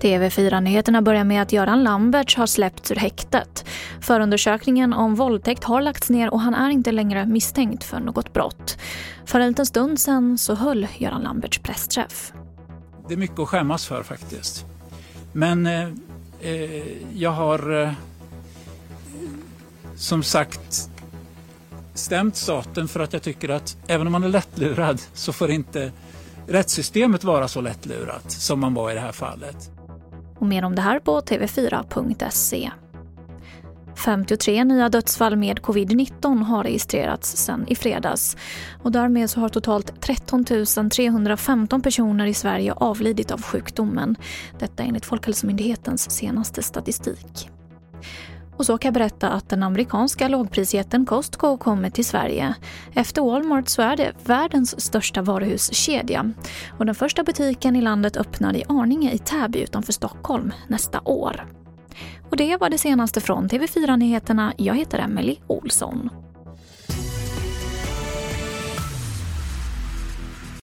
TV4-nyheterna börjar med att Göran Lamberts har släppts ur häktet. Förundersökningen om våldtäkt har lagts ner och han är inte längre misstänkt för något brott. För en liten stund sen så höll Göran Lamberts pressträff. Det är mycket att skämmas för faktiskt. Men eh, eh jag har eh, som sagt stämt staten för att jag tycker att även om man är lättlurad så får inte rättssystemet vara så lättlurat som man var i det här fallet. Och mer om det här på tv4.se. 53 nya dödsfall med covid-19 har registrerats sedan i fredags. Och därmed så har totalt 13 315 personer i Sverige avlidit av sjukdomen. Detta enligt Folkhälsomyndighetens senaste statistik. Och så kan jag berätta att den amerikanska lågprisjätten Costco kommer till Sverige. Efter Walmart så är det världens största varuhuskedja. Och den första butiken i landet öppnar i Arninge i Täby utanför Stockholm nästa år. Och det var det senaste från TV4 Nyheterna. Jag heter Emily Olsson.